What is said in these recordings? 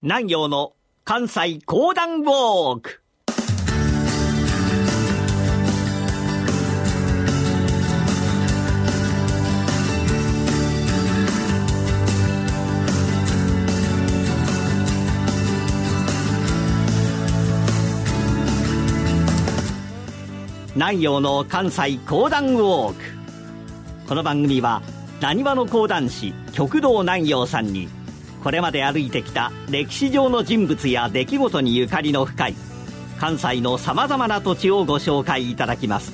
南陽の関西講談ウォーク。南陽の関西講談ウォーク。この番組はなにわの講談師極道南陽さんにこれまで歩いてきた歴史上の人物や出来事にゆかりの深い関西のさまざまな土地をご紹介いただきます。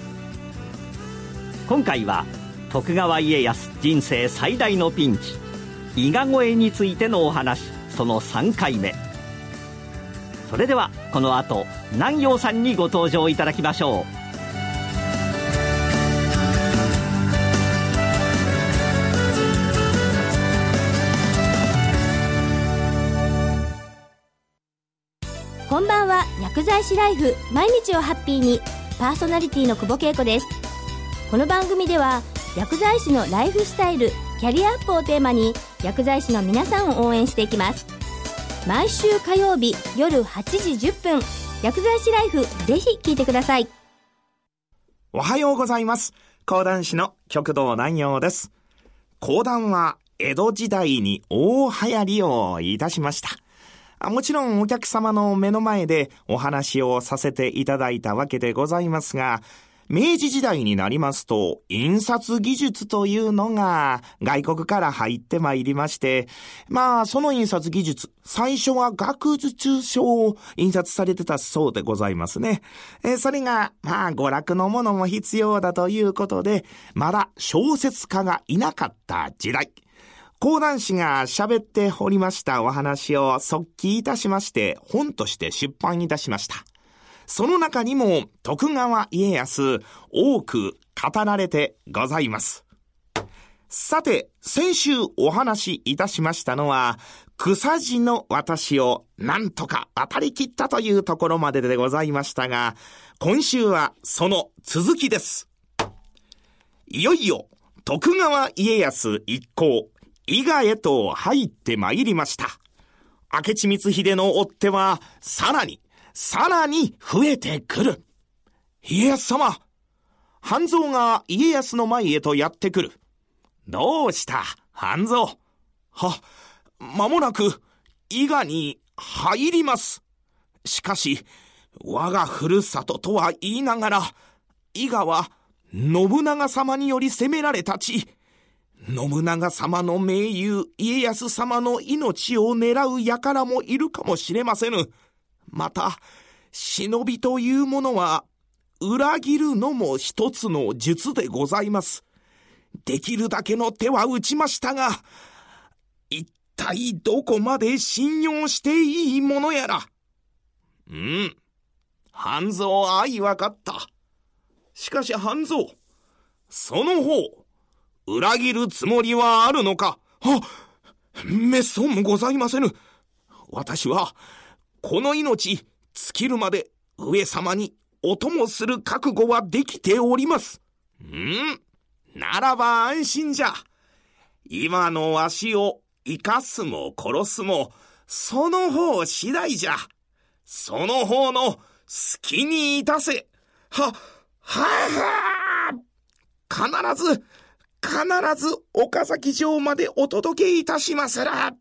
今回は徳川家康人生最大のピンチ伊賀越えについてのお話その3回目。それではこの後南陽さんにご登場いただきましょう。は薬剤師ライフ毎日をハッピーにパーソナリティの久保恵子ですこの番組では薬剤師のライフスタイルキャリアアップをテーマに薬剤師の皆さんを応援していきます毎週火曜日夜8時10分薬剤師ライフぜひ聞いてくださいおはようございます講談師の極道南陽です講談は江戸時代に大流行りをいたしましたもちろんお客様の目の前でお話をさせていただいたわけでございますが、明治時代になりますと、印刷技術というのが外国から入ってまいりまして、まあ、その印刷技術、最初は学術書を印刷されてたそうでございますね。えそれが、まあ、娯楽のものも必要だということで、まだ小説家がいなかった時代。講談師が喋っておりましたお話を即記いたしまして本として出版いたしました。その中にも徳川家康多く語られてございます。さて、先週お話しいたしましたのは、草地の私をなんとか渡り切ったというところまででございましたが、今週はその続きです。いよいよ徳川家康一行伊賀へと入って参りました。明智光秀の追っ手は、さらに、さらに増えてくる。家康様、半蔵が家康の前へとやってくる。どうした、半蔵？は、間もなく、伊賀に入ります。しかし、我がふるさととは言いながら、伊賀は信長様により攻められた地、信長様の盟友家康様の命を狙う輩もいるかもしれませぬ。また、忍びというものは、裏切るのも一つの術でございます。できるだけの手は打ちましたが、一体どこまで信用していいものやら。うん。半蔵愛わかった。しかし半蔵、その方、裏切るつもりはあるのか？あめっそうもございませぬ。私は、この命、尽きるまで上様にお供する覚悟はできております。ん？ならば安心じゃ。今のわしを生かすも殺すも、その方次第じゃ。その方の好きにいたせ。は、はは必ず、必ず岡崎城までお届けいたしますら。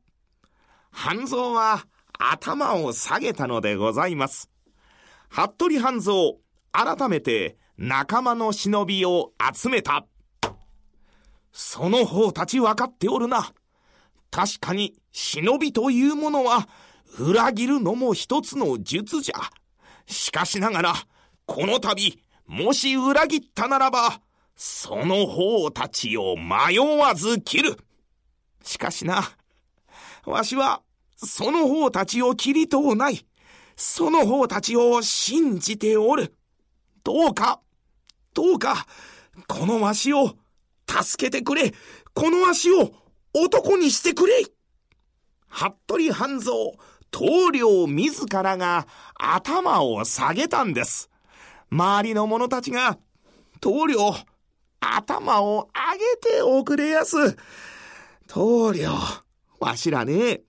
半蔵は頭を下げたのでございます。服部半蔵、改めて仲間の忍びを集めた。その方たち分かっておるな。確かに忍びというものは裏切るのも一つの術じゃ。しかしながら、この度、もし裏切ったならば、その方たちを迷わず切る。しかしな、わしは、その方たちを切りとうない。その方たちを信じておる。どうか、どうか、このわしを助けてくれ。このわしを男にしてくれ。服部半蔵、棟梁自らが頭を下げたんです。周りの者たちが、棟梁、頭を上げておくれやす。棟梁、わしらね、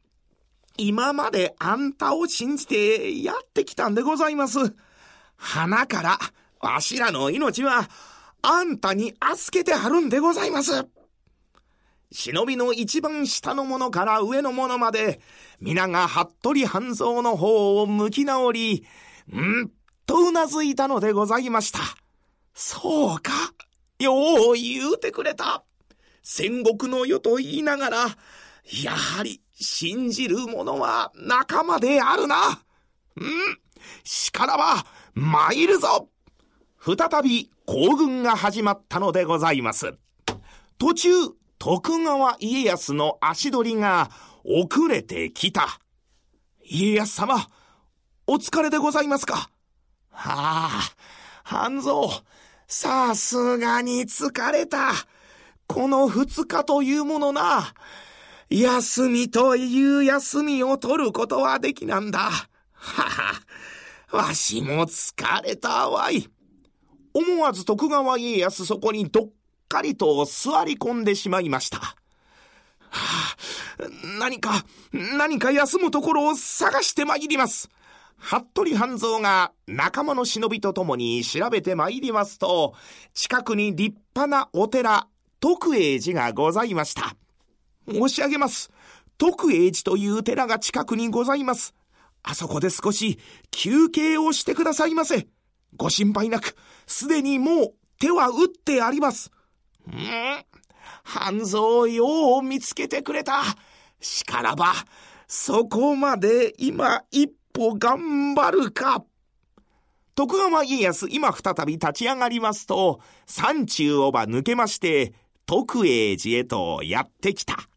今まであんたを信じてやってきたんでございます。花から、わしらの命は、あんたに預けてはるんでございます。忍びの一番下の者から上の者まで、皆が服部半蔵の方を向き直り、んとうなずいたのでございました。そうか、よう言うてくれた。戦国の世と言いながら、やはり信じる者は仲間であるな。うんしからば、参るぞ再び行軍が始まったのでございます。途中、徳川家康の足取りが遅れてきた。家康様、お疲れでございますかはあ、半蔵、さすがに疲れた。この二日というものな。休みという休みを取ることはできなんだ。はは、わしも疲れたわい。思わず徳川家康そこにどっかりと座り込んでしまいました。はあ、何か、何か休むところを探してまいります。服部半蔵が仲間の忍びと共に調べてまいりますと、近くに立派なお寺、徳永寺がございました。申し上げます。徳永寺という寺が近くにございます。あそこで少し休憩をしてくださいませ。ご心配なく、すでにもう手は打ってあります。ん？半蔵よう見つけてくれた。しからば、そこまで今一歩頑張るか。徳川家康今再び立ち上がりますと、山中をば抜けまして、徳永寺へとやってきた。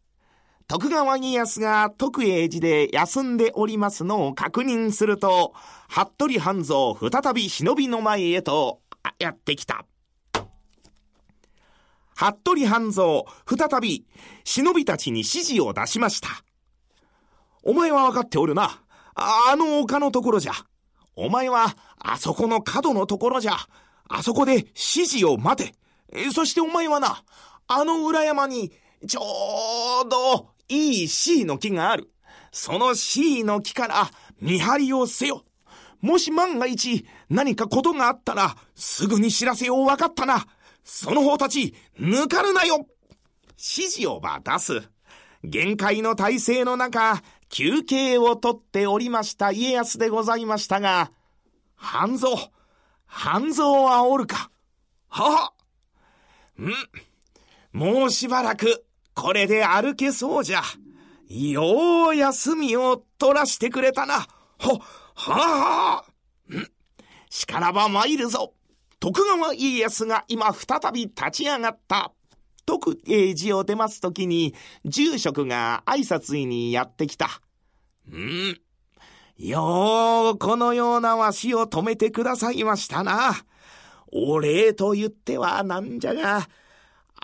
徳川家康が徳永寺で休んでおりますのを確認すると、服部半蔵再び忍びの前へとやってきた。服部半蔵再び忍びたちに指示を出しました。お前は分かっておるな。あの丘のところじゃ。お前は、あそこの角のところじゃ。あそこで指示を待て。そしてお前はな、あの裏山に、ちょうど、いい C の木がある。その C の木から見張りをせよ。もし万が一何かことがあったら、すぐに知らせよう分かったな。その方たち、抜かるなよ指示をば出す。限界の体制の中、休憩をとっておりました家康でございましたが、半蔵、半蔵はおるか？はは。んもうしばらく、これで歩けそうじゃ。よう休みを取らしてくれたな。ほ、はあ。んしからば参るぞ。徳川家康が今再び立ち上がった。徳永寺を出ますときに、住職が挨拶にやってきた。んよう、このようなわしを止めてくださいましたな。お礼と言ってはなんじゃが、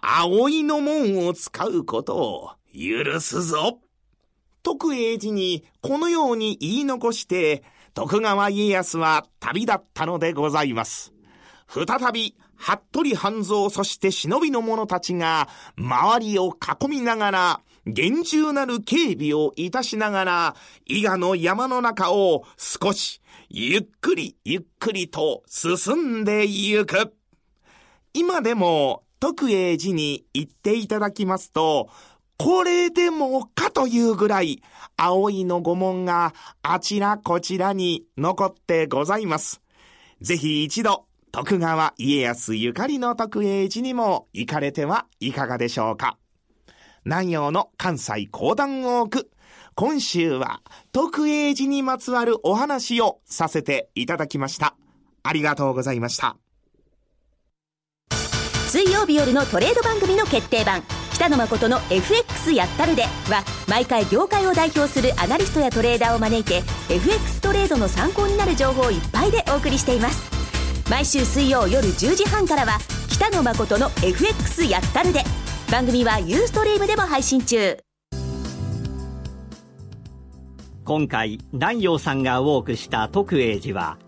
葵の門を使うことを許すぞ。徳永寺にこのように言い残して、徳川家康は旅立ったのでございます。再び服部半蔵そして忍びの者たちが周りを囲みながら厳重なる警備をいたしながら伊賀の山の中を少しゆっくりゆっくりと進んでゆく。今でも徳永寺に行っていただきますと、これでもかというぐらい、葵の御門があちらこちらに残ってございます。ぜひ一度徳川家康ゆかりの徳永寺にも行かれてはいかがでしょうか？南陽の関西講談ウォーク。今週は徳永寺にまつわるお話をさせていただきました。ありがとうございました。水曜日夜のトレード番組の決定版北野誠の FX やったるでは毎回業界を代表するアナリストやトレーダーを招いて FX トレードの参考になる情報をいっぱいでお送りしています毎週水曜夜10時半からは北野誠の FX やったるで。番組はユーストリームでも配信中。今回南陽さんがウォークした徳永寺は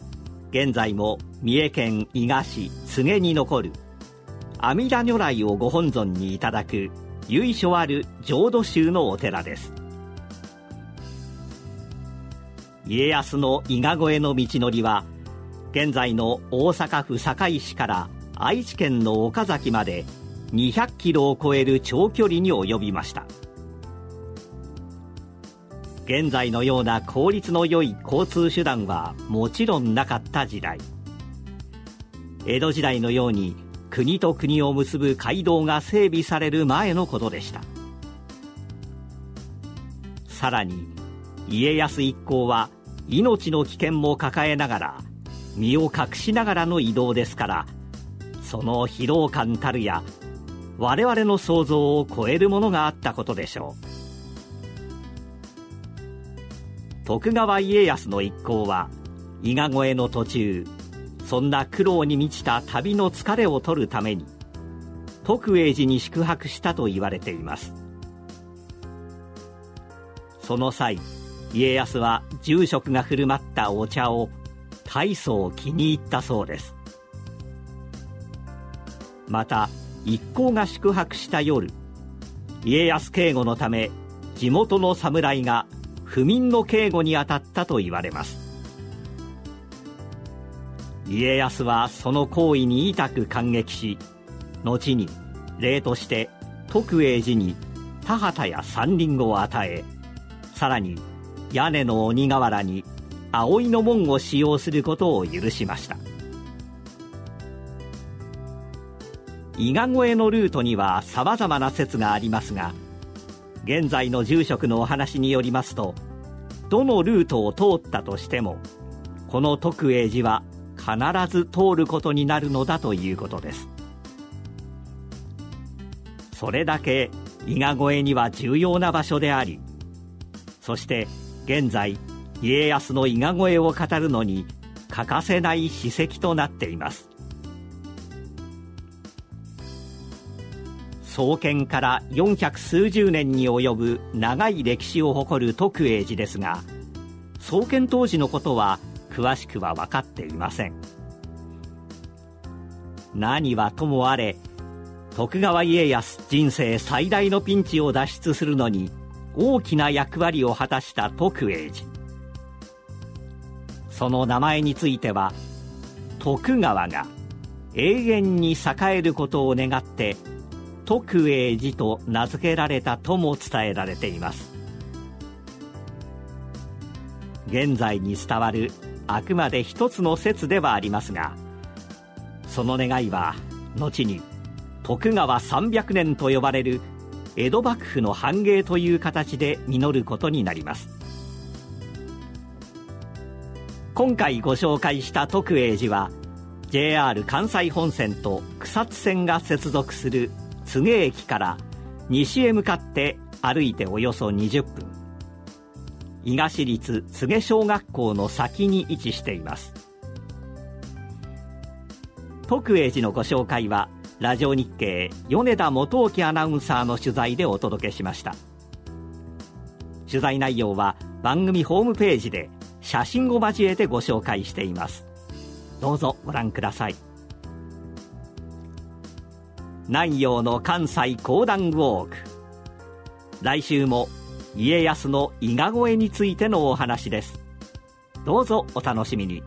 現在も三重県伊賀市柘植に残る阿弥陀如来をご本尊にいただく由緒ある浄土宗のお寺です。家康の伊賀越えの道のりは現在の大阪府堺市から愛知県の岡崎まで200キロを超える長距離に及びました。現在のような効率の良い交通手段はもちろんなかった時代。江戸時代のように国と国を結ぶ街道が整備される前のことでした。さらに家康一行は命の危険も抱えながら身を隠しながらの移動ですからその疲労感たるや我々の想像を超えるものがあったことでしょう。徳川家康の一行は伊賀越えの途中そんな苦労に満ちた旅の疲れを取るために徳永寺に宿泊したと言われています。その際家康は住職が振る舞ったお茶を大層気に入ったそうです。また一行が宿泊した夜家康警護のため地元の侍が不眠の警護に当たったと言われます。家康はその行為に痛く感激し後に礼として徳永寺に田畑や山林を与えさらに屋根の鬼瓦に葵の門を使用することを許しました。伊賀越えのルートにはさまざまな説がありますが現在の住職のお話によりますとどのルートを通ったとしてもこの徳永寺は必ず通ることになるのだということです。それだけ伊賀越えには重要な場所でありそして現在家康の伊賀越えを語るのに欠かせない史跡となっています。創建から400数十年に及ぶ長い歴史を誇る徳永寺ですが創建当時のことは詳しくは分かっていません。何はともあれ徳川家康人生最大のピンチを脱出するのに大きな役割を果たした徳永寺。その名前については徳川が永遠に栄えることを願って徳永寺と名付けられたとも伝えられています。現在に伝わるあくまで一つの説ではありますがその願いは後に徳川300年と呼ばれる江戸幕府の繁栄という形で実ることになります。今回ご紹介した徳永寺は JR 関西本線と草津線が接続する柘植駅から西へ向かって歩いておよそ20分。伊賀市立柘植小学校の先に位置しています。徳永寺のご紹介はラジオ日経米田元興アナウンサーの取材でお届けしました。取材内容は番組ホームページで写真を交えてご紹介しています。どうぞご覧ください。南陽の関西講談ウォーク。来週も家康の伊賀越えについてのお話です。どうぞお楽しみに。